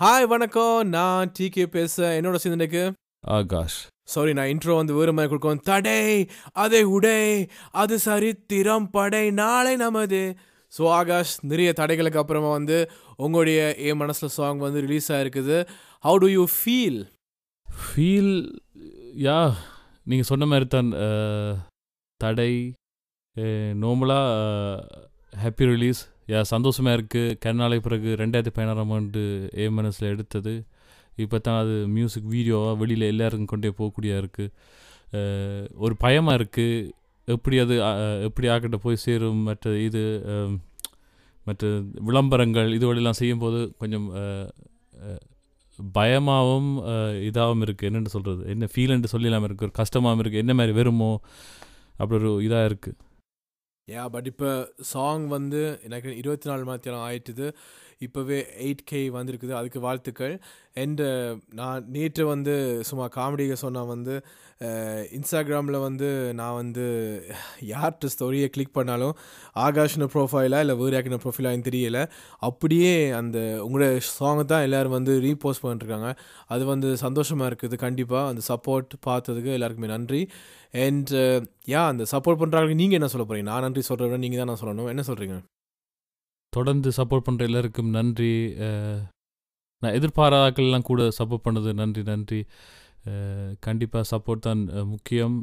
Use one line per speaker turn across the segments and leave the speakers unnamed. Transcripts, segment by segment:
Hi வணக்கம். நான் decay பேச. என்னோட சிந்தனைக்கு
ஆகாஷ்
சாரி நான் இன்ட்ரோ வந்து வேறு மாதிரி கொடுக்கும் தடை அதை உடை அது சரித்திரம் படை நாளை நமது. ஸோ ஆகாஷ் நிறைய தடைகளுக்கு அப்புறமா வந்து உங்களுடைய ஏ மனசில் சாங் வந்து ரிலீஸ் ஆயிருக்குது. How do you feel
feel yeah நீங்கள் சொன்ன மாதிரி தான் தடை நார்மலாக ஹாப்பி ரிலீஸ் யா சந்தோஷமாக இருக்குது கருநாளை பிறகு ரெண்டாயிரத்தி பதினாறாம் ஆண்டு ஏ மனசில் எடுத்தது. இப்போ தான் அது மியூசிக் வீடியோவாக வெளியில் எல்லாருக்கும் கொண்டே போகக்கூடிய இருக்குது ஒரு பயமாக இருக்குது எப்படி அது எப்படி ஆக்கிட்ட போய் சேரும் மற்ற இது மற்ற விளம்பரங்கள் இது வழியெல்லாம் செய்யும்போது கொஞ்சம் பயமாகவும் இதாகவும் இருக்குது என்னென்னு சொல்கிறது என்ன ஃபீல்னு சொல்லலாமல் இருக்குது ஒரு கஷ்டமாகவும் இருக்குது என்ன மாதிரி வருமோ? அப்படி ஒரு இதாக இருக்குது
யா பட் இப்போ சாங் வந்து எனக்கு இருபத்தி நாலு மணி நேரம் ஆயிட்டுது. இப்போவே எயிட் கே வந்திருக்குது. அதுக்கு வாழ்த்துக்கள். அண்டு நான் நேற்று வந்து சும்மா காமெடியை சொன்னால் வந்து இன்ஸ்டாகிராமில் வந்து நான் வந்து யார்கிட்ட ஸ்டோரியை கிளிக் பண்ணாலும் ஆகாஷ்னு ப்ரொஃபைலாக இல்லை வேறு ப்ரொஃபைலான்னு தெரியல. அப்படியே அந்த உங்களோட சாங்கை தான் எல்லோரும் வந்து ரீபோஸ்ட் பண்ணிட்டுருக்காங்க. அது வந்து சந்தோஷமாக இருக்குது. கண்டிப்பாக அந்த சப்போர்ட் பார்த்ததுக்கு எல்லாருக்குமே நன்றி. அண்ட் யா அந்த சப்போர்ட் பண்ணுறாங்க நீங்கள் என்ன சொல்ல போகிறீங்க நான் நன்றி சொல்கிறேன் நீங்கள் தான் நான் சொல்லணும். என்ன சொல்கிறீங்க
தொடர்ந்து சப்போர்ட் பண்ணுற எல்லாருக்கும் நன்றி. நான் எதிர்பாராக்கள்லாம் கூட சப்போர்ட் பண்ணது நன்றி நன்றி. கண்டிப்பாக சப்போர்ட் தான் முக்கியம்.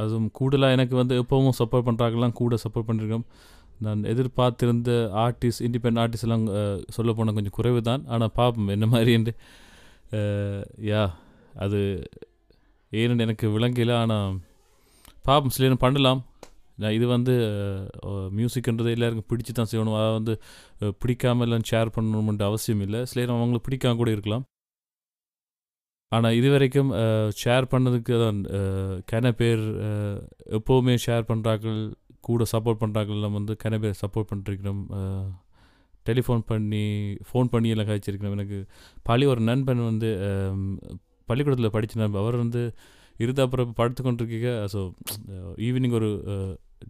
அதுவும் கூடுதலாக எனக்கு வந்து எப்போவும் சப்போர்ட் பண்ணுறாங்கலாம் கூட சப்போர்ட் பண்ணியிருக்கோம் நான் எதிர்பார்த்திருந்த ஆர்டிஸ்ட் இண்டிபெண்ட் ஆர்டிஸ்ட் எல்லாம் சொல்ல போனால் கொஞ்சம் குறைவு தான். ஆனால் பார்ப்போம் என்ன மாதிரி என்று. யா அது ஏன்னு எனக்கு விளங்கல. ஆனால் பார்ப்போம் சில பண்ணலாம். இது வந்து மியூசிக்ன்றது எல்லாருக்கும் பிடிச்சி தான் செய்யணும். அதை வந்து பிடிக்காமல் பிடிக்காம எல்லாம் ஷேர் பண்ணணும்ன்ற அவசியம் இல்லை. சில அவங்களுக்கு பிடிக்காம கூட இருக்கலாம். ஆனால் இது வரைக்கும் ஷேர் பண்ணதுக்கு தான் கன பேர் எப்போவுமே ஷேர் பண்ணுறாக்கள் கூட சப்போர்ட் பண்ணுறாக்கள்லாம் வந்து கன பேர் சப்போர்ட் பண்ணிருக்கிறோம் டெலிஃபோன் பண்ணி ஃபோன் பண்ணி எல்லாம் கழிச்சிருக்கிறோம். எனக்கு பள்ளி ஒரு நண்பன் வந்து பள்ளிக்கூடத்தில் படித்த நண்பன். அவர் வந்து இருந்த அப்புறம் படுத்து கொண்டிருக்கீங்க ஸோ ஈவினிங் ஒரு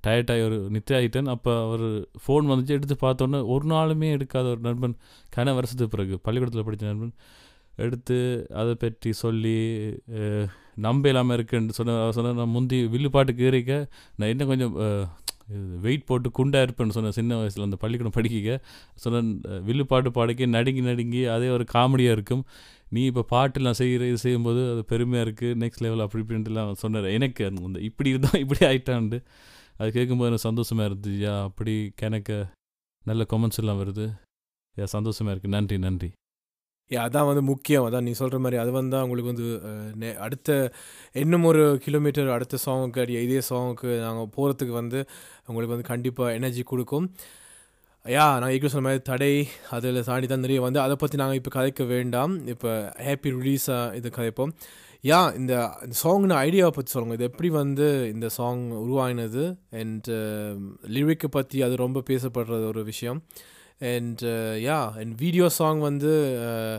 டயர்டாகி ஒரு நித்தியாகிட்டேன் அப்போ அவர் ஃபோன் வந்துச்சு எடுத்து பார்த்தோன்னே ஒரு நாளுமே எடுக்காத ஒரு நண்பன் கன வருஷத்துக்கு பிறகு பள்ளிக்கூடத்தில் படித்த நண்பன் எடுத்து அதை பற்றி சொல்லி நம்ப இல்லாமல் இருக்குன்னு சொன்ன சொன்ன நான் முந்தி வில்லுப்பாட்டுக்கு ஏறிக்க நான் இன்னும் கொஞ்சம் வெயிட் போட்டு குண்டாக இருப்பேன்னு சொன்னேன் சின்ன வயசில் அந்த பள்ளிக்கூடம் படிக்க. சொன்னேன் வில்லுப்பாட்டு பாடிக்க நடுங்கி நடுங்கி அதே ஒரு காமெடியாக இருக்கும். நீ இப்போ பாட்டுலாம் செய்கிற இது செய்யும்போது அது பெருமையாக இருக்குது நெக்ஸ்ட் லெவல் அப்படி இப்படின்ட்டுலாம் சொன்னார். எனக்கு அந்த இப்படி இருந்தால் இப்படி ஆகிட்டான்ட்டு அது கேட்கும்போது எனக்கு சந்தோஷமாக இருந்துச்சு. யா அப்படி கணக்க நல்ல கமெண்ட்ஸ் எல்லாம் வருது. யா சந்தோஷமாக இருக்குது நன்றி நன்றி.
யா அதான் வந்து முக்கியம். அதான் நீ சொல்கிற மாதிரி அது வந்து உங்களுக்கு வந்து அடுத்த இன்னும் ஒரு கிலோமீட்டர் அடுத்த சாங்குக்கு அடி இதே சாங்குக்கு நாங்கள் போகிறதுக்கு வந்து உங்களுக்கு வந்து கண்டிப்பாக எனர்ஜி கொடுக்கும். யா நான் ஏற்கனவே சொன்ன மாதிரி தடை அதில் தாண்டி தான் நிறைய வந்து அதை பற்றி நாங்கள் இப்போ கதைக்க வேண்டாம். இப்போ ஹாப்பி ரிலீஸாக இது கதைப்போம். யா இந்த சாங்ன ஐடியாவை பற்றி சொல்லுங்கள் இது எப்படி வந்து இந்த சாங் உருவாகினது அண்ட் லிரிக்கை um, பற்றி அது ரொம்ப பேசப்படுறது ஒரு விஷயம். And uh, yeah and video song வந்து uh,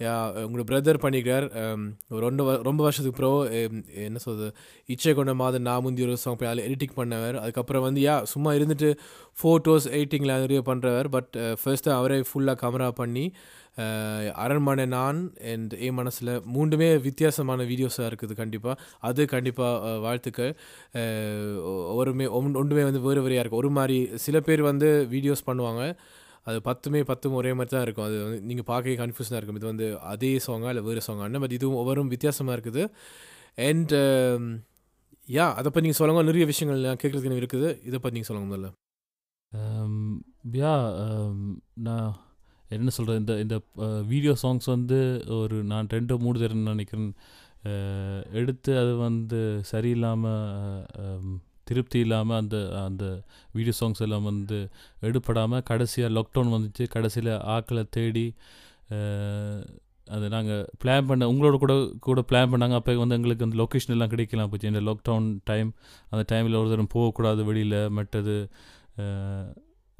யா உங்களோட பிரதர் பண்ணிக்கிறார் um, ரெண்டு வ- ரொம்ப வருஷத்துக்கு அப்புறம் um, என்ன சொல்றது? இச்சை கொண்ட மாதம் நான் முந்தி ஒரு சாங் போய் அதில் எடிட்டிங் பண்ணவர். அதுக்கப்புறம் வந்து யா சும்மா இருந்துட்டு ஃபோட்டோஸ் எடிட்டிங்கில் நிறைய பண்ணுறவர் பட் ஃபர்ஸ்ட்டு uh, அவரே ஃபுல்லாக கேமரா பண்ணி அரண்மனை நான் அண்ட் ஏ மனசில் மூன்றுமே வித்தியாசமான வீடியோஸாக இருக்குது கண்டிப்பாக அது கண்டிப்பாக வாழ்த்துக்கள். ஒருமே ஒன்- ஒன்றுமே வந்து வேறு வேறையாக இருக்கும் ஒரு மாதிரி சில பேர் வந்து வீடியோஸ் பண்ணுவாங்க. அது பத்துமே பத்தும் ஒரே மாதிரி தான் இருக்கும். அது வந்து நீங்கள் பார்க்க கன்ஃபியூஷனாக இருக்கும். இது வந்து அதே சாங்கா இல்லை வேறு சாங்கா பட் இதுவும் ஒவ்வொரும் வித்தியாசமாக இருக்குது. அண்ட் um, யா அதை பற்றி நீங்கள் சொல்லுங்க. நிறைய விஷயங்கள் நான் கேட்குறதுக்கு இருக்குது. இதை பற்றி நீங்கள் சொல்லுங்க முதல்ல.
Um, யா um, நான் என்ன சொல்கிறது இந்த இந்த வீடியோ சாங்ஸ் வந்து ஒரு நான் ரெண்டு மூணு தடவை நினைக்கிறேன். எடுத்து அது வந்து சரியில்லாமல் திருப்தி இல்லாமல் அந்த அந்த வீடியோ சாங்ஸ் எல்லாம் வந்து எடுப்படாமல் கடைசியாக லாக்டவுன் வந்துச்சு. கடைசியில் ஆக்களை தேடி அது நாங்கள் பிளான் பண்ண உங்களோட கூட கூட பிளான் பண்ணாங்க. அப்போ வந்து எங்களுக்கு அந்த லொக்கேஷன் எல்லாம் கிடைக்கலாம் போச்சு இந்த லாக்டவுன் டைம் அந்த டைமில் ஒரு தரம் போகக்கூடாது வெளியில். மற்றது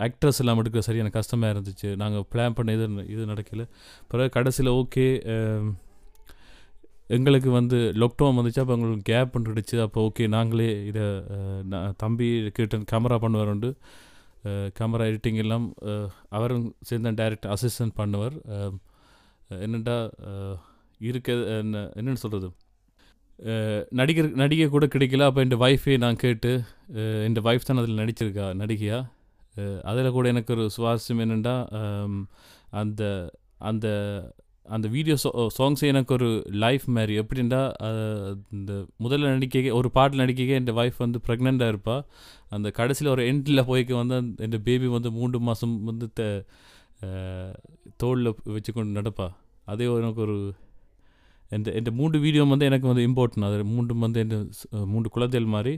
ஆக்ட்ரஸ் எல்லாம் எடுக்க சரியான கஷ்டமாக இருந்துச்சு. நாங்கள் பிளான் பண்ண இது இது நடக்கல. பிறகு கடைசியில் ஓகே um, எங்களுக்கு வந்து லாக்டவுன் வந்துச்சு. அப்போ எங்களுக்கு கேப் பண்ணிடுச்சு அப்போ ஓகே நாங்களே இதை uh, நான் தம்பி கிட்ட கேமரா பண்ணுவார் உண்டு கேமரா எடிட்டிங் எல்லாம் uh, அவரும் சேர்ந்து டைரக்ட் அசிஸ்டன்ட் பண்ணுவார். Um, uh, என்னென்னா இருக்க என்ன என்னென்னு சொல்கிறது நடிகர் நடிகை கூட கிடைக்கல. அப்போ என் ஒய்ஃபே நான் கேட்டு என் ஒய்ஃப் தான் அதில் நடிச்சிருக்கா நடிகையாக அதில் கூட எனக்கு ஒரு சுவாரஸ்யம் என்னென்னா அந்த அந்த அந்த வீடியோ சா சாங்ஸே எனக்கு ஒரு லைஃப் மாதிரி. எப்படின்னா இந்த முதல்ல நடிக்க ஒரு பாட்டில் நடிக்க என் ஒய்ஃப் வந்து ப்ரெக்னெண்ட்டாக இருப்பாள் அந்த கடைசியில் ஒரு எண்டில் போய்க்கு வந்து என் பேபி வந்து மூன்று மாதம் வந்து த தோளில் வச்சு கொண்டு நடப்பா. அதே எனக்கு ஒரு எந்த எந்த மூன்று வீடியோ வந்து எனக்கு வந்து இம்பார்ட்டன்ட் அது மூன்று வந்து எந்த மூன்று குழந்தைகள் மாதிரி.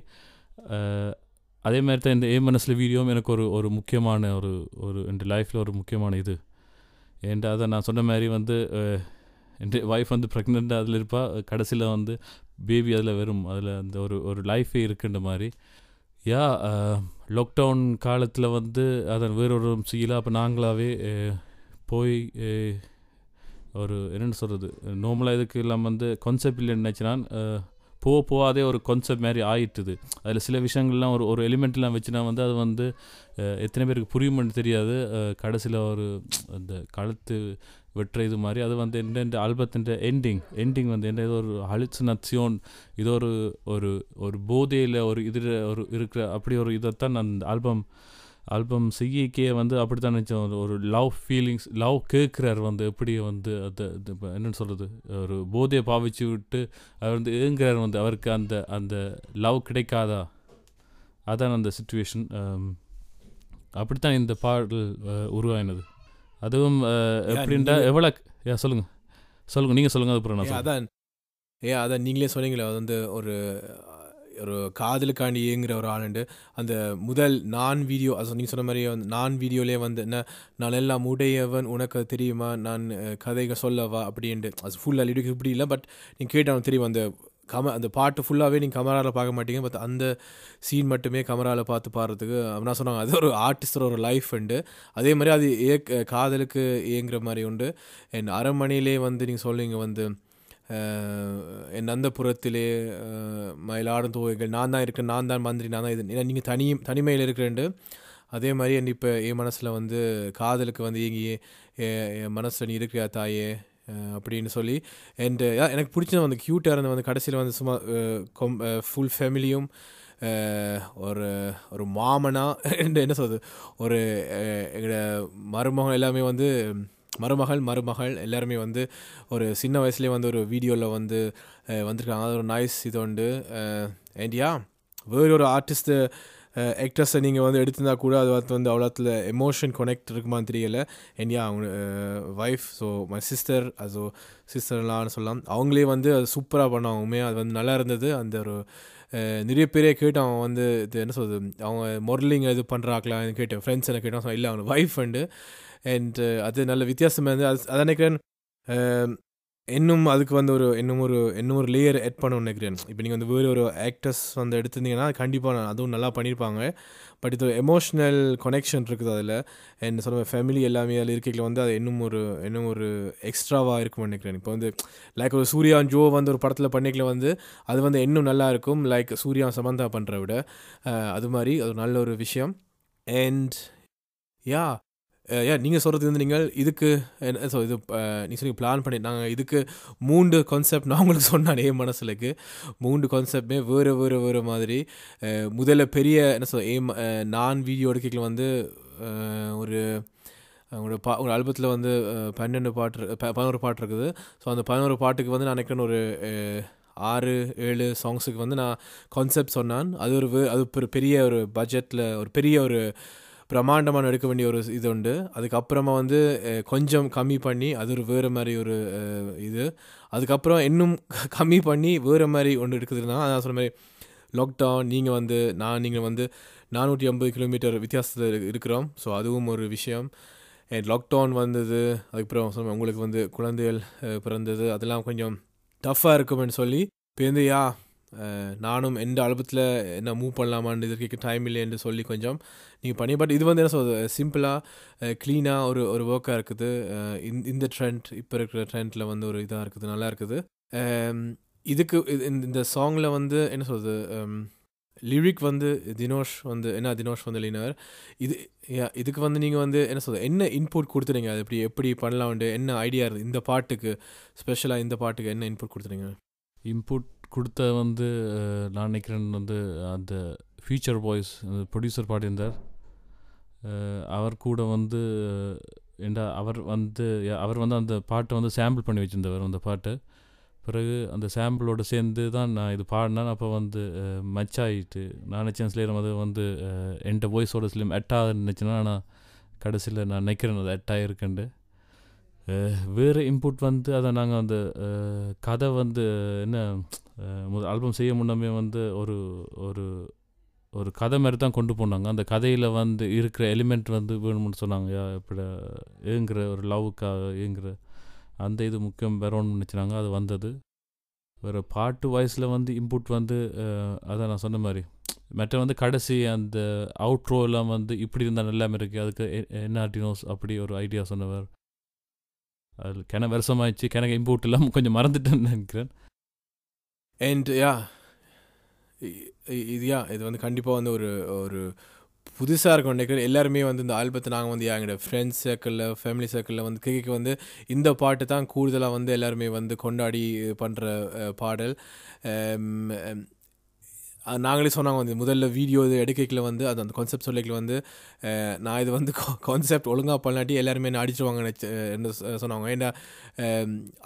அதே மாதிரி தான் இந்த ஏ மனசில் வீடியோவும் எனக்கு ஒரு ஒரு முக்கியமான ஒரு ஒரு என் லைஃப்பில் ஒரு முக்கியமான இது. ஏன்ட்டு அதை நான் சொன்ன மாதிரி வந்து என் ஒய்ஃப் வந்து ப்ரெக்னெண்ட்டாக அதில் இருப்பா கடைசியில் வந்து பேபி அதில் வரும். அதில் அந்த ஒரு ஒரு லைஃபே இருக்குன்ற மாதிரி. யா லாக்டவுன் காலத்தில் வந்து அதை வேறொரு செய்யல. அப்போ நாங்களாகவே போய் ஒரு என்னென்னு சொல்கிறது நார்மலாக இதுக்கு இல்லாமல் வந்து கான்செப்ட் இல்லைன்னு நினச்சினான் போக போகாதே ஒரு கான்செப்ட் மாதிரி ஆயிட்டுது. அதில் சில விஷயங்கள்லாம் ஒரு ஒரு எலிமெண்ட்லாம் வச்சுனா வந்து அது வந்து எத்தனை பேருக்கு புரியுமென்னு தெரியாது. கடைசியில் ஒரு அந்த கழுத்து வெட்டுற இது மாதிரி அது வந்து எந்த ஆல்பத்தின் எண்டிங் எண்டிங் வந்து என்ன ஏதோ ஒரு ஹலுசினேஷன் இது ஒரு ஒரு ஒரு போதையில் ஒரு இதில் ஒரு இருக்கிற அப்படி ஒரு இதைத்தான் அந்த ஆல்பம் ஆல்பம் செய்யக்கே வந்து அப்படி தான் நினச்சோம் ஒரு லவ் ஃபீலிங்ஸ் லவ் கேட்குறார் வந்து எப்படி வந்து அது என்னென்னு சொல்கிறது ஒரு போதையை பாவிச்சு விட்டு அவர் வந்து ஏங்குறார் வந்து அவருக்கு அந்த அந்த லவ் கிடைக்காதா? அதான் அந்த சுச்சுவேஷன் அப்படித்தான் இந்த பாடல் உருவாயினது. அதுவும் எப்படின்டா எவ்வளோ ஏ சொல்லுங்கள் சொல்லுங்கள் நீங்கள் சொல்லுங்கள் அதுக்கப்புறம் நான்
அதான் ஏ அதான் நீங்களே சொன்னீங்களே அது வந்து ஒரு ஒரு காதலுக்காண்டி இயங்குற ஒரு ஆளுண்டு அந்த முதல் நான் வீடியோ அது நீங்கள் சொன்ன மாதிரி வந்து நான் வீடியோலே வந்து என்ன நான் எல்லாம் உடையவன் உனக்கு தெரியுமா? நான் கதைகள் சொல்லவா? அப்படின்ட்டு. அது ஃபுல்லாக லிடிக்கு இப்படி இல்லை பட் நீங்கள் கேட்டாலும் தெரியும் அந்த கம அந்த பாட்டு ஃபுல்லாகவே நீங்கள் கமராவில் பார்க்க மாட்டீங்க பட் அந்த சீன் மட்டுமே கமராவில் பார்த்து பாடுறதுக்கு அப்படின்னா சொன்னாங்க அது ஒரு ஆர்டிஸ்டர் ஒரு லைஃப் உண்டு. அதே மாதிரி அது ஏ காதலுக்கு இயங்குற மாதிரி உண்டு. என் அரண்மனையிலே வந்து நீங்கள் சொல்லுவீங்க வந்து என் அந்தப்புறத்திலே மயிலாடும் தோகைகள் நான் தான் இருக்கேன் நான் தான் மந்திரி நான் தான் இது. ஏன்னா நீங்கள் தனி தனிமையில் இருக்கிறேன்ட்டு அதே மாதிரி என் இப்போ என் மனசில் வந்து காதலுக்கு வந்து இயங்கி என் மனசில் நீ இருக்கிறியா தாயே அப்படின்னு சொல்லி அண்டு எனக்கு பிடிச்சது வந்து க்யூட்டாக இருந்த வந்து கடைசியில் வந்து சும்மா கொம் ஃபுல் ஃபேமிலியும் ஒரு ஒரு மாமனா என்ன சொல்கிறது ஒரு எங்களோட மருமகம் எல்லாமே வந்து மருமகள் மருமகள் எல்லாருமே வந்து ஒரு சின்ன வயசுலேயே வந்து ஒரு வீடியோவில் வந்து வந்திருக்காங்க. அது ஒரு நாய்ஸ் இது உண்டு. ஏண்டியா? வேறு ஒரு ஆர்டிஸ்ட்டு ஆக்ட்ரஸை நீங்கள் வந்து எடுத்திருந்தா கூட அது வந்து அவ்வளோத்தில் எமோஷன் கனெக்ட் இருக்குமான்னு தெரியல. ஏண்டியா அவங்க ஒய்ஃப் ஸோ மை சிஸ்டர் அது சிஸ்டர்லான்னு சொல்லலாம். அவங்களே வந்து அது சூப்பராக பண்ணாங்க. உண்மையாக அது வந்து நல்லா இருந்தது. அந்த ஒரு நிறைய பேரே கேட்டு அவன் வந்து இது என்ன சொல்கிறது அவங்க மொரலிங் இது பண்ணுறாங்களான்னு கேட்டேன். ஃப்ரெண்ட்ஸ் என்ன கேட்டான் இல்லை அவங்க ஒய்ஃப் அண்டு அண்ட் uh, அது நல்ல வித்தியாசமாக இருந்தது அது அதை நினைக்கிறேன் um, இன்னும் அதுக்கு வந்து ஒரு இன்னும் ஒரு இன்னும் ஒரு லேயர் ஆட் பண்ணணும்னு நினைக்கிறேன். இப்போ நீங்கள் வந்து வேறு ஒரு ஆக்டர்ஸ் வந்து எடுத்திருந்தீங்கன்னா கண்டிப்பாக அதுவும் நல்லா பண்ணியிருப்பாங்க. பட் இது எமோஷ்னல் கனெக்ஷன் இருக்குது அதில். என்ன சொல்ல ஃபேமிலி எல்லாமே அதில் இருக்கையில் வந்து அது இன்னும் ஒரு இன்னும் ஒரு எக்ஸ்ட்ராவாக இருக்கும்னு நினைக்கிறேன். இப்போ வந்து லைக் ஒரு சூர்யா ஜோ வந்து ஒரு படத்தில் பண்ணிக்கல வந்து அது வந்து இன்னும் நல்லா இருக்கும். லைக் சூர்யா சமந்தா பண்ணுற விட uh, அது மாதிரி அது நல்ல ஒரு விஷயம். அண்ட் யா ஏன் நீங்கள் சொல்கிறது வந்து நீங்கள் இதுக்கு என்ன ஸோ இது நீங்கள் சொல்லி பிளான் பண்ணி நாங்கள் இதுக்கு மூன்று கான்செப்ட் நான் உங்களுக்கு சொன்னேன் என் மனசுலக்கு. மூன்று கான்செப்டுமே வேறு வேறு வேறு மாதிரி. முதல்ல பெரிய என்ன சொல் ஏம் நான் வீடியோ எடுக்கல வந்து ஒரு உங்களோட பா உங்கள் ஆல்பத்தில் வந்து பன்னெண்டு பாட்டு பதினோரு பாட்டு இருக்குது. ஸோ அந்த பதினோரு பாட்டுக்கு வந்து நான் நினைக்கிறேன் ஒரு ஆறு ஏழு சாங்ஸுக்கு வந்து நான் கான்செப்ட் சொன்னான். அது ஒரு அது ஒரு பெரிய ஒரு பட்ஜெட்டில் ஒரு பெரிய ஒரு பிரம்மாண்டமான எடுக்க வேண்டிய ஒரு இது உண்டு. அதுக்கப்புறமா வந்து கொஞ்சம் கம்மி பண்ணி அது ஒரு வேறு மாதிரி ஒரு இது. அதுக்கப்புறம் இன்னும் கம்மி பண்ணி வேறு மாதிரி ஒன்று இருக்குதுன்னா அதான் சொன்ன மாதிரி லாக்டவுன் நீங்கள் வந்து நான் நீங்கள் வந்து நானூற்றி ஐம்பது கிலோமீட்டர் வித்தியாசத்தில் இருக்கிறோம். ஸோ அதுவும் ஒரு விஷயம். லாக்டவுன் வந்தது அதுக்கப்புறம் சொன்ன உங்களுக்கு வந்து குழந்தைகள் பிறந்தது அதெல்லாம் கொஞ்சம் டஃப்பாக இருக்கும்னு சொல்லி இப்போ வந்து யா நானும் எந்த ஆல்பத்தில் என்ன மூவ் பண்ணலாமான்னு இதற்கு டைம் இல்லைன்னு சொல்லி கொஞ்சம் நீங்கள் பண்ணி பட் இது வந்து என்ன சொல்கிறது சிம்பிளாக க்ளீனாக ஒரு ஒரு ஒர்க்காக இருக்குது. இந்த ட்ரெண்ட் இப்போ இருக்கிற ட்ரெண்டில் வந்து ஒரு இதாக இருக்குது நல்லா இருக்குது. இதுக்கு இந்த சாங்கில் வந்து என்ன சொல்கிறது லிரிக் வந்து தினோஷ் வந்து என்ன தினோஷ் வந்து இல்லைனார் இது இதுக்கு வந்து நீங்கள் வந்து என்ன சொல்றது? என்ன இன்புட் கொடுத்துறீங்க? அது எப்படி எப்படி பண்ணலாம்ண்டு என்ன ஐடியா இருக்குது இந்த பாட்டுக்கு ஸ்பெஷலாக இந்த பாட்டுக்கு என்ன இன்புட் கொடுத்துறீங்க?
இன்புட் கொடுத்த வந்து நான் நினைக்கிறேன் வந்து அந்த ஃபியூச்சர் வாய்ஸ் அந்த ப்ரொடியூசர் பாடியிருந்தார். அவர் கூட வந்து என்ன அவர் வந்து அவர் வந்து அந்த பாட்டை வந்து சாம்பிள் பண்ணி வச்சுருந்தவர் அந்த பாட்டை. பிறகு அந்த சாம்பிளோடு சேர்ந்து தான் நான் இது பாடினேன். அப்போ வந்து மச்சாயிட்டு நான் நினச்சேன் சில அது வந்து அஹ், என்கிட்ட வாய்ஸோட சிலம் எட்டாக நினச்சேன்னா ஆனால் கடைசியில் நான் நினைக்கிறேன் அது எட்டாக இருக்குண்டு வேறு இன்புட் வந்து அதை நாங்கள் அந்த கதை வந்து என்ன முதல் ஆல்பம் செய்ய முன்னமே வந்து ஒரு ஒரு ஒரு கதை மாதிரி தான் கொண்டு போனாங்க. அந்த கதையில் வந்து இருக்கிற எலிமெண்ட் வந்து வேணும்னு சொன்னாங்க. இப்படி ஏங்குற ஒரு லவ்வுக்காக ஏங்குற அந்த இது முக்கியம் வேறோன்னு நினச்சினாங்க அது வந்தது. வேறு பாட்டு வாய்ஸில் வந்து இன்புட் வந்து அதான் நான் சொன்ன மாதிரி மற்ற வந்து கடைசி அந்த அவுட்ரோ எல்லாம் வந்து இப்படி இருந்தால் நல்லாமல் இருக்குது அதுக்கு எ- என்ன ஆர்டினோஸ் அப்படி ஒரு ஐடியா சொன்னவர். அதில் கிண வருஷமாயிடுச்சு. கிணக்கு இன்புட் எல்லாம் கொஞ்சம் மறந்துட்டேன்னு நினைக்கிறேன்.
அண்ட் யா இது யா இது வந்து கண்டிப்பாக வந்து ஒரு ஒரு புதுசாக இருக்கும் நினைக்கிறேன். எல்லாருமே வந்து இந்த ஆல்பத்தை நாங்கள் வந்து எங்களோட ஃப்ரெண்ட்ஸ் சர்க்கிளில் ஃபேமிலி சர்க்கிளில் வந்து கேட்க வந்து இந்த பாட்டு தான் கூடுதலாக வந்து எல்லாருமே வந்து கொண்டாடி பண்ணுற பாடல். நாங்களே சொன்னாங்க வந்து முதல்ல வீடியோ இது எடுக்கல வந்து அது அந்த கான்செப்ட் சொல்லிக்கல வந்து நான் இது வந்து கான்செப்ட் ஒழுங்காக பண்ணாட்டி எல்லாருமே என்ன அடிச்சிருவாங்க என்ன சொன்னாங்க. ஏன்னா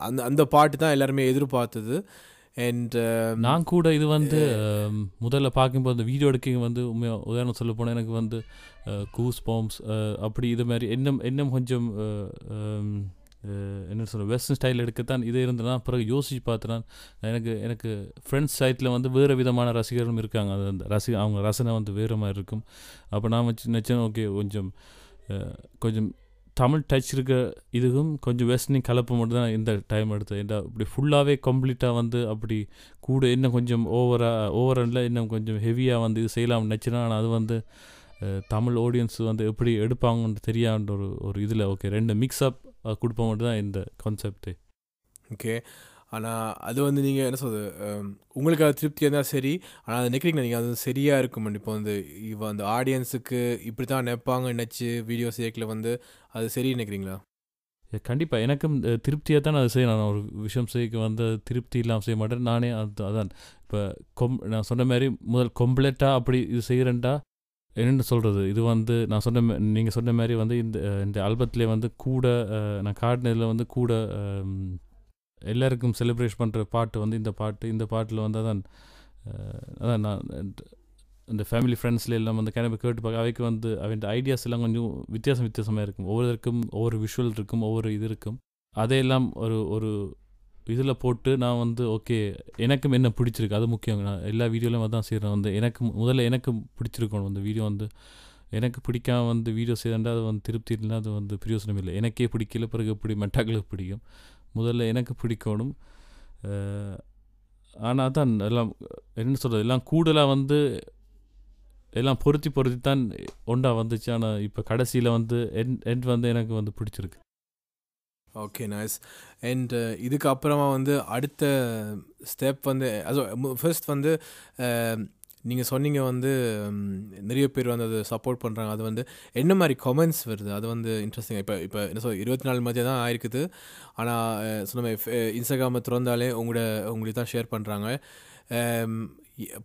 அந்த அந்த பாட்டு தான் எல்லாருமே எதிர்பார்த்தது அண்ட்
நான் கூட இது வந்து அம், முதல்ல பார்க்கும்போது அந்த வீடியோ எடுக்க வந்து உண்மையாக உதாரணம் சொல்ல போனால் எனக்கு வந்து கூஸ் பாம்ஸ் அப்படி இது மாதிரி இன்னும் இன்னும் கொஞ்சம் அம், அஹ், என்ன சொல்ற வெஸ்டர்ன் ஸ்டைல் எடுக்கத்தான் இது இருந்ததுனா பிறகு யோசிச்சு பார்த்தேன் எனக்கு எனக்கு ஃப்ரெண்ட்ஸ் சைட்டில் வந்து வேறு விதமான ரசிகர்களும் இருக்காங்க. அது அந்த ரசி அவங்க ரசனை வந்து வேறு மாதிரி இருக்கும். அப்போ நான் வச்சு நினச்சேன் ஓகே கொஞ்சம் கொஞ்சம் தமிழ் டச் இருக்க இதுக்கும் கொஞ்சம் வெஸ்டர்னிங் கலப்பு மட்டும் தான் இந்த டைம் எடுத்தது. இந்த இப்படி ஃபுல்லாகவே கம்ப்ளீட்டாக வந்து அப்படி கூட இன்னும் கொஞ்சம் ஓவராக ஓவரில் இன்னும் கொஞ்சம் ஹெவியாக வந்து இது செய்யலாம்னு நினச்சினா ஆனால் அது வந்து தமிழ் ஆடியன்ஸ் வந்து எப்படி எடுப்பாங்கன்னு தெரியாதுன்ற ஒரு ஒரு இதில் ஓகே ரெண்டு மிக்ஸ் அப் கொடுப்போம் மட்டும் தான் இந்த கான்செப்ட்டு
ஓகே ஆனால் அது வந்து நீங்கள் என்ன சொல்கிறது உங்களுக்கு அது திருப்தியாக இருந்தால் சரி ஆனால் அதை நினைக்கிறீங்க நீங்கள் அது சரியாக இருக்கும். இப்போ வந்து இப்போ அந்த ஆடியன்ஸுக்கு இப்படி தான் நினைப்பாங்க நினச்சி வீடியோ சேர்க்கல வந்து அது சரி நினைக்கிறீங்களா?
கண்டிப்பாக எனக்கும் திருப்தியாக தான் அதை செய்ய நான் ஒரு விஷயம் செய்ய வந்து திருப்தி இல்லாமல் செய்ய மாட்டேன். நானே அது அதான். இப்போ கொம் நான் சொன்ன மாதிரி முதல் கொம்ப்ளெட்டாக அப்படி இது செய்கிறேன்டா என்னென்னு சொல்கிறது இது வந்து நான் சொன்ன நீங்கள் சொன்ன மாதிரி வந்து இந்த இந்த ஆல்பத்திலே வந்து கூட நான் காட்டினதில் வந்து கூட எல்லாருக்கும் செலிப்ரேட் பண்ணுற பாட்டு வந்து இந்த பாட்டு இந்த பாட்டில் வந்து அதான் அதான் நான் இந்த- ஃபேமிலி ஃப்ரெண்ட்ஸில் எல்லாம் வந்து கிளம்பி கேட்டு பார்க்க அவைக்கு வந்து அவன் ஐடியாஸ் எல்லாம் கொஞ்சம் வித்தியாசம் வித்தியாசமாக இருக்கும். ஒவ்வொருத்தருக்கும் ஒவ்வொரு விஷுவல் இருக்கும் ஒவ்வொரு இது இருக்கும். அதையெல்லாம் ஒரு ஒரு இதில் போட்டு நான் வந்து ஓகே எனக்கும் என்ன பிடிச்சிருக்கு அது முக்கியம். நான் எல்லா வீடியோலையும் அதான் செய்கிறேன் வந்து எனக்கு முதல்ல எனக்கு பிடிச்சிருக்கணும். அந்த வீடியோ வந்து எனக்கு பிடிக்காம வந்து வீடியோ செய்தாண்டா அது வந்து திருப்தி இல்லைன்னா அது வந்து பிரயோசனம் இல்லை. எனக்கே பிடிக்கல பிறகு எப்படி? மெட்டாக்களுக்கு பிடிக்கும். முதல்ல எனக்கு பிடிக்கணும். ஆனால் தான் எல்லாம் என்ன சொல்கிறது எல்லாம் கூடுதலாக வந்து எல்லாம் பொருத்தி பொருத்தி தான் ஒன்றா வந்துச்சு. ஆனால் இப்போ கடைசியில் வந்து என் என் வந்து எனக்கு வந்து பிடிச்சிருக்கு.
ஓகே நைஸ் அண்ட் இதுக்கு அப்புறமா வந்து அடுத்த ஸ்டெப் வந்து அது ஃபர்ஸ்ட் வந்து நீங்கள் சொன்னீங்க வந்து நிறைய பேர் வந்து அதை சப்போர்ட் பண்ணுறாங்க அது வந்து என்ன மாதிரி கமெண்ட்ஸ் வருது? அது வந்து இன்ட்ரெஸ்டிங் இப்போ இப்போ என்ன சொல் இருபத்தி நாலு மதியம் தான் ஆயிருக்குது. ஆனால் சொன்ன இன்ஸ்டாகிராமை திறந்தாலே உங்களோட உங்களுக்கு தான் ஷேர் பண்ணுறாங்க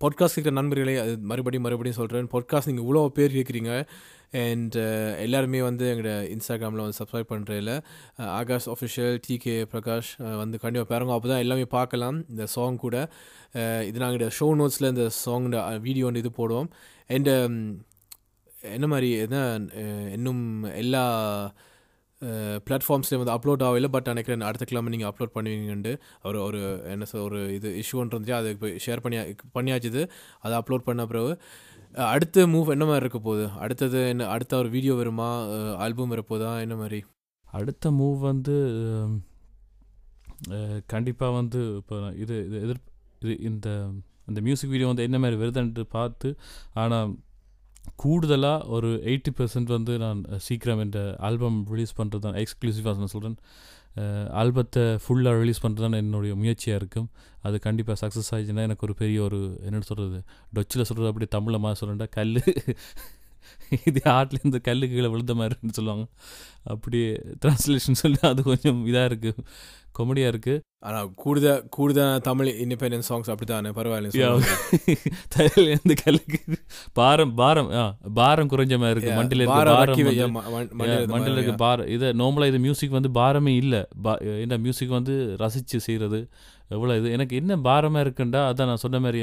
பாட்காஸ்ட் கேட்குற நண்பர்களே அது மறுபடியும் மறுபடியும் சொல்கிறேன் பாட்காஸ்ட் நீங்கள் இவ்வளோ பேர் கேட்குறீங்க. அண்ட் uh, எல்லாருமே வந்து எங்களோட இன்ஸ்டாகிராமில் வந்து சப்ஸ்கிரைப் பண்ணுறதில்ல ஆகாஷ் ஆஃபிஷியல் டிகே பிரகாஷ் வந்து கண்டிப்பாக பாருங்க. அப்போ தான் எல்லாமே பார்க்கலாம். இந்த சாங் கூட. Uh, இது நாங்கள் ஷோ நோட்ஸில் இந்த சாங் வீடியோ வந்து இது போடுவோம். அண்டு um, என்ன மாதிரி என்ன uh, இன்னும் எல்லா பிளாட்ஃபார்ம்ஸில் வந்து அப்லோட் ஆகல பட் நினைக்கிறேன் அடுத்த கிழமை நீங்கள் அப்லோட் பண்ணுவீங்கன்ட்டு ஒரு ஒரு என்ன சார் ஒரு இது இஷ்யூன்னு இருந்துச்சு அது இப்போ ஷேர் பண்ணி பண்ணியாச்சுது. அதை அப்லோட் பண்ண பிறகு அடுத்த மூவ் என்ன மாதிரி இருக்க போகுது? அடுத்தது என்ன அடுத்த ஒரு வீடியோ வருமா? ஆல்பம் வரப்போதா? என்ன மாதிரி?
அடுத்த மூவ் வந்து கண்டிப்பாக வந்து இப்போ இது இது எதிர் இது இந்த இந்த மியூசிக் வீடியோ வந்து என்ன மாதிரி வருதுன்ட்டு பார்த்து ஆனால் கூடுதலாக ஒரு எயிட்டி பெர்சன்ட் வந்து நான் சீக்கிரம் இந்த ஆல்பம் ரிலீஸ் பண்ணுறது தான் எக்ஸ்க்ளூசிவாக நான் சொல்கிறேன் ஆல்பத்தை ஃபுல்லாக ரிலீஸ் பண்ணுறது தான் என்னுடைய முயற்சியாக இருக்கும். அது கண்டிப்பாக சக்ஸஸ் ஆகிடுச்சுன்னா எனக்கு ஒரு பெரிய ஒரு என்னென்னு சொல்கிறது டொச்சில் சொல்கிறது அப்படி தமிழில் சொல்கிறேன்டா கல் இது ஆட்லேருந்து கல்லு கீழே விழுந்த மாதிரின்னு சொல்லுவாங்க. அப்படி ட்ரான்ஸ்லேஷன் சொல்லி அது கொஞ்சம் இதாக இருக்குது காமெடியாக இருக்குது
ஆனால் கூடுதல் கூடுதல் தமிழ் இண்டிபெண்டன்ஸ் சாங்ஸ் அப்படி தானே பரவாயில்ல
தலையிலேருந்து கல்லுக்கு பாரம் பாரம் ஆ பாரம் குறைஞ்ச மாதிரி இருக்கு. மண்டில இருக்க பாரம் மண்டல இருக்க பார இதை நார்மலாக இது மியூசிக் வந்து பாரமே இல்லை. பா என்ன மியூசிக் வந்து ரசித்து செய்கிறது எவ்வளோ இது? எனக்கு என்ன பாரமாக இருக்குண்டா? அதான் நான் சொன்ன மாதிரி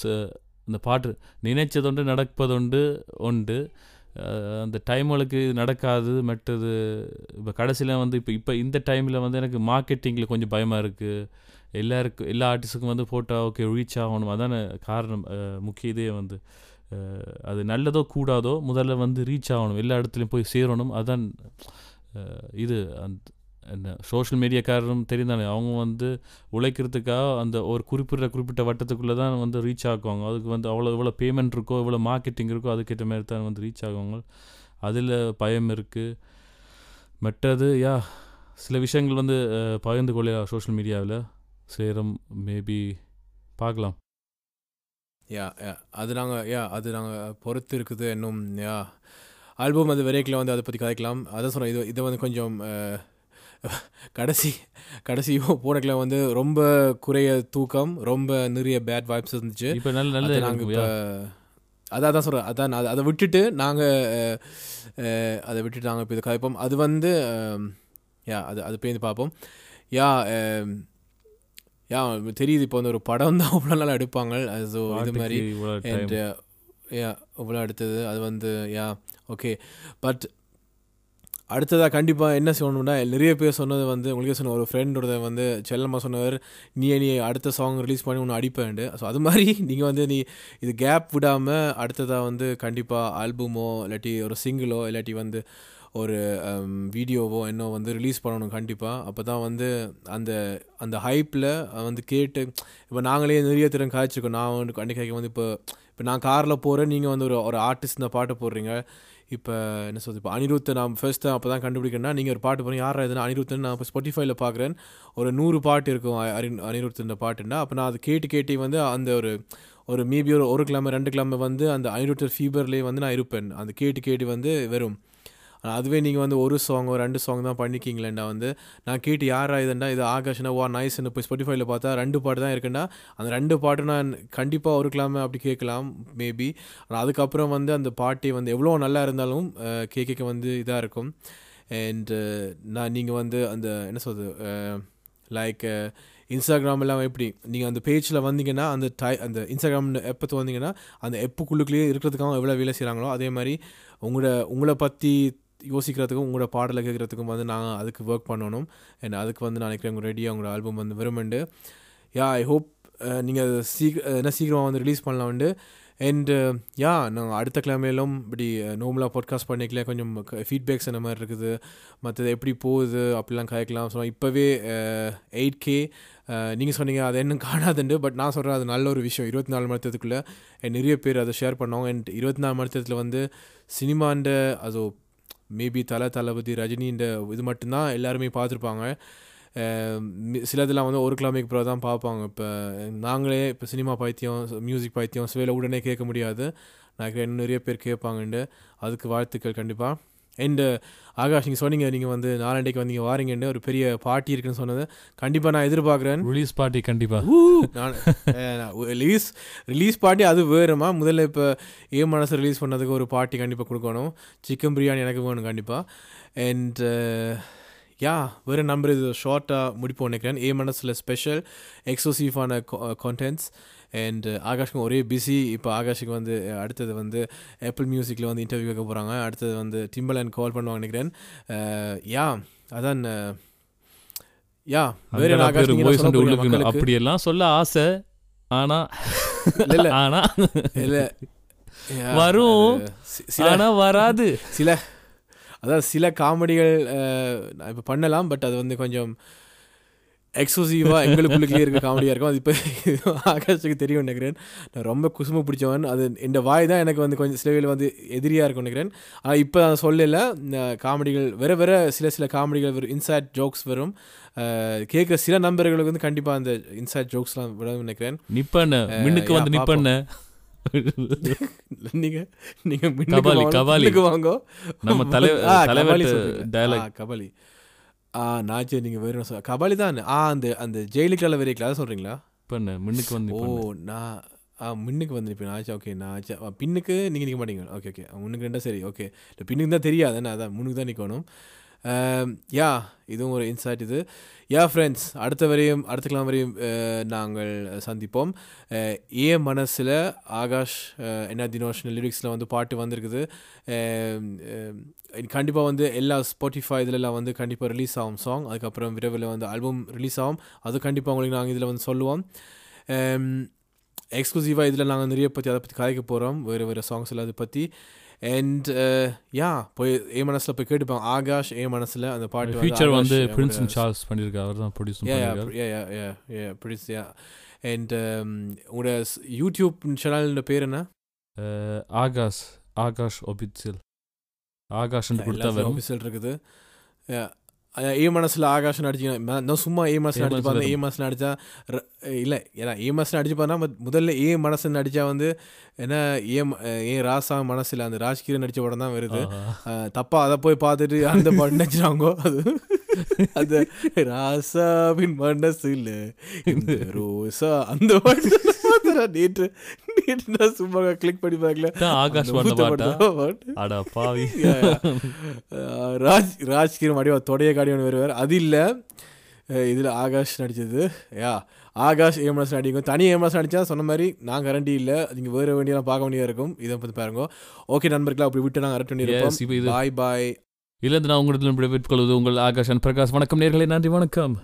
ச- இந்த பாட்டு நினைச்சதுண்டு நடப்பதுண்டு உண்டு. அந்த அந்த டைம்களுக்கு நடக்காது மற்றது இப்போ கடைசியில் வந்து இப்போ இப்போ இந்த டைமில் வந்து எனக்கு மார்க்கெட்டிங்கில் கொஞ்சம் பயமாக இருக்குது எல்லாருக்கும் எல்லா ஆர்டிஸ்ட்டுக்கும் வந்து ஃபோட்டோ ஓகே ரீச் ஆகணும். அதான காரணம். முக்கிய இதே வந்து. அது நல்லதோ கூடாதோ முதல்ல வந்து ரீச் ஆகணும். எல்லா இடத்துலையும் போய் சேரணும். அதான் இது. அந்த என்ன சோஷியல் மீடியாக்காரரும் தெரிந்தானே அவங்க வந்து உழைக்கிறதுக்காக அந்த ஒரு குறிப்பிட்ட குறிப்பிட்ட வட்டத்துக்குள்ளே தான் வந்து ரீச் ஆக்குவாங்க. அதுக்கு வந்து அவ்வளோ எவ்வளோ பேமெண்ட் இருக்கோ எவ்வளோ மார்க்கெட்டிங் இருக்கோ அதுக்கேற்ற மாதிரி தான் வந்து ரீச் ஆகுவாங்க. அதில் பயம் இருக்குது மற்றது யா சில விஷயங்கள் வந்து பகிர்ந்து கொள்ளலாம் சோஷியல் மீடியாவில் சேரம் மேபி பார்க்கலாம்.
யா யா அது நாங்கள் யா அது நாங்கள் பொறுத்து இருக்குது இன்னும் யா ஆல்பம் அது விரைக்கில் வந்து அதை பற்றி கதைக்கலாம். அதான் சொல்கிறேன் இது இதை வந்து கொஞ்சம் கடைசி கடைசி போடக்கில் வந்து ரொம்ப குறைய தூக்கம் ரொம்ப நிறைய பேட் வைப்ஸ் இருந்துச்சு.
இப்போ நல்ல நல்ல
நாங்கள் இப்போ. அதான் தான் சொல்கிறேன் அதான் அதை அதை விட்டுட்டு நாங்கள் அதை விட்டுட்டு நாங்கள் இப்போ இது கதைப்போம். அது வந்து யா அது அது பேருந்து பார்ப்போம். யா யா தெரியுது இப்போ வந்து ஒரு படம் தான் அவ்வளோ நாள் எடுப்பாங்க. ஸோ இது மாதிரி. அண்ட் யா இவ்வளோ அடுத்தது. அது வந்து யா ஓகே பட் அடுத்ததாக கண்டிப்பாக என்ன சொல்லணும்னா நிறைய பேர் சொன்னது வந்து உங்களுக்கே சொன்ன ஒரு ஃப்ரெண்டோட வந்து செல்லம்மா சொன்னவர் நீ நீ அடுத்த சாங் ரிலீஸ் பண்ணி ஒன்று அடிப்பேன் ஸோ அது மாதிரி நீங்கள் வந்து நீ இது கேப் விடாமல் அடுத்ததாக வந்து கண்டிப்பாக ஆல்பமோ இல்லாட்டி ஒரு சிங்கிளோ இல்லாட்டி வந்து ஒரு வீடியோவோ என்னோ வந்து ரிலீஸ் பண்ணணும் கண்டிப்பாக அப்போ தான் வந்து அந்த அந்த ஹைப்பில் வந்து கேட்டு இப்போ நாங்களே நிறைய திறன் காய்ச்சிருக்கோம். நான் வந்து கண்டிப்பாக வந்து இப்போ இப்போ நான் காரில் போகிறேன் நீங்கள் வந்து ஒரு ஒரு ஆர்டிஸ்ட் இந்த பாட்டு போடுறீங்க. இப்போ என்ன சொல்றது? இப்போ அனிருத்தை நான் ஃபர்ஸ்ட் அப்போ தான் கண்டுபிடிக்கணும்னா நீங்கள் ஒரு பாட்டு போகிறீங்க யாரா இதுனா அனிருத்தன் நான் இப்போ ஸ்பாட்டிஃபைல பார்க்குறேன் ஒரு நூறு பாட்டு இருக்கும் அரி அனிருத்தன் பாட்டுன்னா அப்போ நான் அது கேட்டு கேட்டு வந்து அந்த ஒரு ஒரு மேபி ஒரு ஒரு கிழமை ரெண்டு கிழமை வந்து அந்த அனிருத்தர் ஃபீவர்லேயே வந்து நான் இருப்பேன். அந்த கேட்டு கேட்டு வந்து வெறும். ஆனால் அதுவே நீங்கள் வந்து ஒரு சாங் ஒரு ரெண்டு சாங் தான் பண்ணிக்கிங்களேண்டா வந்து. நான் கேட்டு யாரா இதுண்டா? இது ஆகாஷ்னா வா நைஸ்ன்னு போய் ஸ்பாட்டிஃபைல பார்த்தா ரெண்டு பாட்டு தான் இருக்குண்டா. அந்த ரெண்டு பாட்டு நான் கண்டிப்பாக ஒரு அப்படி கேட்கலாம் மேபி ஆனால் அதுக்கப்புறம் வந்து அந்த பாட்டி வந்து எவ்வளோ நல்லா இருந்தாலும் கேட்க வந்து இதாக இருக்கும். அண்டு நான் நீங்கள் வந்து அந்த என்ன சொல்கிறது லைக் இன்ஸ்டாகிராம் எல்லாம் எப்படி? நீங்கள் அந்த பேஜில் வந்தீங்கன்னா அந்த டை அந்த இன்ஸ்டாகிராம் எப்போ வந்தீங்கன்னா அந்த எப்புக்குள்ளுக்குள்ளேயே இருக்கிறதுக்காக எவ்வளோ வேலை செய்கிறாங்களோ அதே மாதிரி உங்களோட உங்களை பற்றி யோசிக்கிறதுக்கும் உங்களோட பாடலை கேட்குறதுக்கும் வந்து நாங்கள் அதுக்கு ஒர்க் பண்ணணும். அண்ட் அதுக்கு வந்து நான் நினைக்கிறேன் உங்கள் ரெடியாக உங்களோட ஆல்பம் வந்து விரும்புண்டு யா ஐ ஹோப் uh, நீங்கள் சீக்கிரம் uh, என்ன சீக்கிரமாக வந்து ரிலீஸ் பண்ணலாம்ண்டு அண்டு யா uh, நாங்கள் அடுத்த கிழமையிலும் இப்படி நோமலாக பாட்காஸ்ட் பண்ணிக்கல கொஞ்சம் ஃபீட்பேக்ஸ் அந்த மாதிரி இருக்குது மற்றது எப்படி போகுது அப்படிலாம் கேட்கலாம். ஸோ இப்போவே எயிட் கே நீங்கள் சொன்னீங்க அது என்ன காணாதுண்டு. பட் நான் சொல்கிறேன் அது நல்ல ஒரு விஷயம். இருபத்தி நாலு மணி நேரத்துக்குள்ளே நிறைய பேர் அதை ஷேர் பண்ணோம் அண்ட் இருபத்தி நாலு மணி நேரத்தில் வந்து சினிமாண்ட அது மேபி தலை தளபதி ரஜினின்ற இது மட்டும்தான் எல்லாருமே பார்த்துருப்பாங்க. சிலதெல்லாம் வந்து ஒரு கிழமைக்கு பிறகு தான் பார்ப்பாங்க. இப்போ நாங்களே இப்போ சினிமா பைத்தியம் மியூசிக் பைத்தியம் சில உடனே கேட்க முடியாது. நான் நிறைய பேர் கேட்பாங்கண்டு அதுக்கு வாழ்த்துக்கள் கண்டிப்பாக அண்டு ஆகாஷ் நீங்கள் சொன்னீங்க நீங்கள் வந்து நாலண்டைக்கு வந்தீங்க வாரீங்கன்னு ஒரு பெரிய பார்ட்டி இருக்குன்னு சொன்னது. கண்டிப்பாக நான் எதிர்பார்க்குறேன்.
ரிலீஸ் பார்ட்டி கண்டிப்பா.
நான் ரிலீஸ் ரிலீஸ் பார்ட்டி அது வேறுமா முதல்ல இப்போ ஏ மனசு ரிலீஸ் பண்ணதுக்கு ஒரு பார்ட்டி கண்டிப்பாக கொடுக்கணும். சிக்கன் பிரியாணி எனக்கு வேணும் கண்டிப்பாக அண்ட் யா வேறு நம்பர் இது ஷார்ட்டாக முடிப்போம் நினைக்கிறேன். ஏ மனசில் ஸ்பெஷல் எக்ஸ்க்ளூசிவான கான்டென்ட்ஸ் அண்ட் ஆகாஷ்க்கு ஒரே பிஸி இப்போ ஆகாஷுக்கு வந்து அடுத்தது வந்து ஆப்பிள் மியூசிக்கில் வந்து இன்டர்வியூ கேட்க போகிறாங்க அடுத்தது வந்து டிம்பலன் கால் பண்ணுவாங்க நினைக்கிறேன். யா அதான் யா வேறு?
அப்படியெல்லாம் சொல்ல ஆசை. ஆனா
இல்ல.
ஆனா
இல்ல.
வரும். ஆனா வராது.
சில அதாவது சில காமெடிகள் இப்போ பண்ணலாம். பட் அது வந்து கொஞ்சம் எக்ஸ்க்ளூசிவாக எங்களுக்குள்ளே இருக்க காமெடியாக இருக்கும். அது இப்போ ஆகாஷுக்கு தெரியும் நினைக்கிறேன். நான் ரொம்ப குசுமு பிடிச்சவன். அது இந்த வாய் தான் எனக்கு வந்து கொஞ்சம் சில வந்து எதிரியாக இருக்கும் நினைக்கிறேன். ஆனால் இப்போ நான் சொல்லல. காமெடிகள் வேற வேற சில சில காமெடிகள் வரும். இன்சைட் ஜோக்ஸ் வரும். கேட்குற சில நண்பர்களுக்கு வந்து கண்டிப்பாக அந்த இன்சைட் ஜோக்ஸ்லாம் விடும் நினைக்கிறேன்.
நிப்பண்ண. மின்னுக்கு வந்து நிப்பண்ண.
நீங்கள் நீங்கள்
கபாலி, கபாலி.
வாங்க.
நம்ம தலைவர்
கபாலி. ஆ, ஆ நாச்சே நீங்கள் வேறு சொல் கபாலி தான். ஆ அந்த அந்த ஜெயிலுக்குள்ள வெறிக்கல அதை சொல்கிறீங்களா
நிப்பண்ண மின்னுக்கு வந்து
ஓ நான் ஆ முன்னுக்கு வந்து நிற்பேன் ஆச்சா ஓகே நான் ஆச்சா. பின்னுக்கு நீங்கள் நிற்க மாட்டீங்க. Okay okay. முன்னுக்கு ரெண்டா சரி ஓகே. இல்லை பின்னுக்கு தான் தெரியாது என்ன அதான் முன்னுக்கு தான் நிற்கணும் Um, யா இதுவும் ஒரு இன்சைட் இது. யா ஃப்ரெண்ட்ஸ் அடுத்த வரையும் அடுத்த கிழமை வரையும் uh, நாங்கள் uh, சந்திப்போம். Uh, ஏன் ஏ மனசில் ஆகாஷ் என்ன தினோஷன் லிரிக்ஸில் வந்து பாட்டு வந்திருக்குது? Um, um, கண்டிப்பாக வந்து எல்லா ஸ்பாட்டிஃபை இதிலெல்லாம் வந்து கண்டிப்பாக ரிலீஸ் ஆகும் சாங் அதுக்கப்புறம் விரைவில் வந்து ஆல்பம் ரிலீஸ் ஆகும். அது கண்டிப்பாக உங்களுக்கு நாங்கள் இதில் வந்து சொல்லுவோம். எக்ஸ்க்ளூசிவாக இதில் நாங்கள் நிறைய பற்றி அதை பற்றி கதைக்க போகிறோம் வேறு வேறு சாங்ஸ் எல்லாம் அதை பற்றி அண்ட் யா போய் ஏ மனசில் போய் கேட்டுப்பாங்க. ஆகாஷ் ஏ மனசில் அந்த பாட்டு
ஃபியூச்சர் வந்து பிரின்ஸ் சார்ல்ஸ் பண்ணியிருக்காரு. அவர் தான் ப்ரொடியூஸ்
yeah, yeah,
பண்ணியிருக்காரு.
yeah. And um, உங்களோட யூடியூப் சேனல் பேர் என்ன?
அஹ், ஆகாஷ் ஆகாஷ் ஒபிட்சியல் ஆகாஷ் கொடுத்தா வரும்.
இருக்குது. ஏ மனசில் ஆகாஷ் அடிச்சிங்கன்னா நான் சும்மா ஏ மனசில் அடிச்சு
மனசுல
பார்த்தேன் ஏ. மனசில் அடித்தா இல்லை ஏன்னா ஏ மனசில் அடிச்சு பார்த்தா மத்- முதல்ல ஏ மனசுன்னு அடித்தா வந்து என்ன ஏ ம- அஹ் ஏ ராசா மனசில் அந்த ராஜ்கிரன் நடித்த படம் தான் வருது
ஆஹா.
அஹ் தப்பா அதை போய் பார்த்துட்டு அந்த பாட்டு நினைச்சிட்டாங்க அது அந்த ராசாவின் மனசுல இந்த ரோசா அந்த நேற்று நான் சும்மா கிளிக் பண்ணி பார்க்கல
தான் ஆகாஷ்
அந்த
பண்ண
ஊத்த
பாட்டா?
பாட்டு பாட்டு.
அடா பாவி.
ராஜ் ராஜ்கிரம் அடிவா தொடைய காடியவன் வருவார். அது இல்லை. இதில் ஆகாஷ் நடித்தது யா ஆகாஷ் ஏமனஸ் நடிக்கும். தனி ஏமனஸ் நடித்தா சொன்ன மாதிரி நான் கரண்டி இல்லை. நீங்கள் வேறு வேண்டியெல்லாம் பார்க்க வேண்டியதாக இருக்கும். இதை பற்றி பாருங்க. ஓகே நண்பர்களா அப்படி விட்டு நாங்கள்
இப்ப இது-
பாய் பாய்
இல்லது நான் உங்களிடம் விடைபெற்றுக் கொள்வது உங்கள் ஆகாஷ் பிரகாஷ். வணக்கம் நேர்களே நன்றி வணக்கம்.